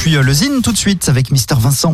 puis euh, le Zine tout de suite avec Mister Vincent.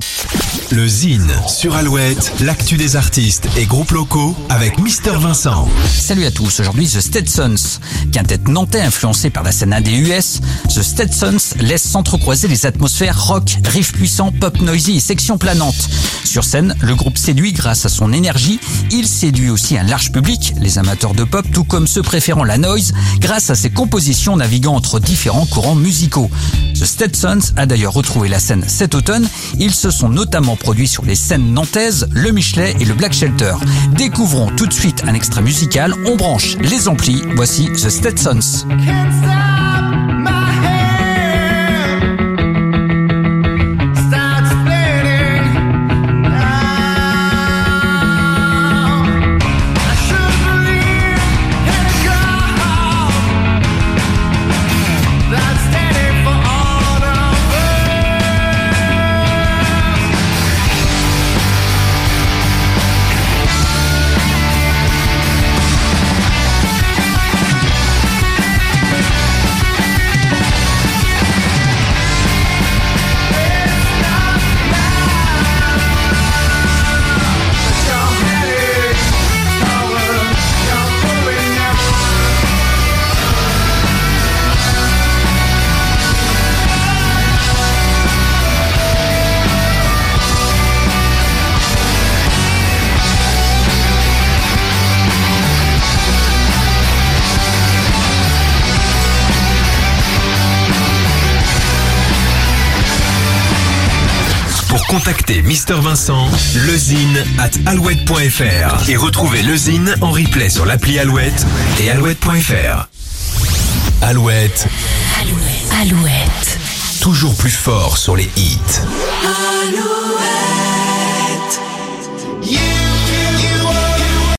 Le Zine sur Alouette, l'actu des artistes et groupes locaux avec Mister Vincent. Salut à tous, aujourd'hui The Stetsons. Quintet nantais influencé par la scène indé US, The Stetsons laisse s'entrecroiser les atmosphères rock, riff puissant, pop noisy et section planante. Sur scène, le groupe séduit grâce à son énergie, il séduit aussi un large public, les amateurs de pop tout comme ceux préférant la noise, grâce à ses compositions naviguant entre différents courants musicaux. The Stetsons a d'ailleurs retrouvé la scène cet automne, ils se sont notamment produits sur les scènes nantaises, le Michelet et le Black Shelter. Découvrons tout de suite un extrait musical, on branche les amplis, voici The Stetsons. contactez Mister Vincent, lezine at alouette.fr et retrouvez lezine en replay sur l'appli Alouette et alouette.fr. Alouette. Alouette. Alouette. Toujours plus fort sur les hits. Alouette.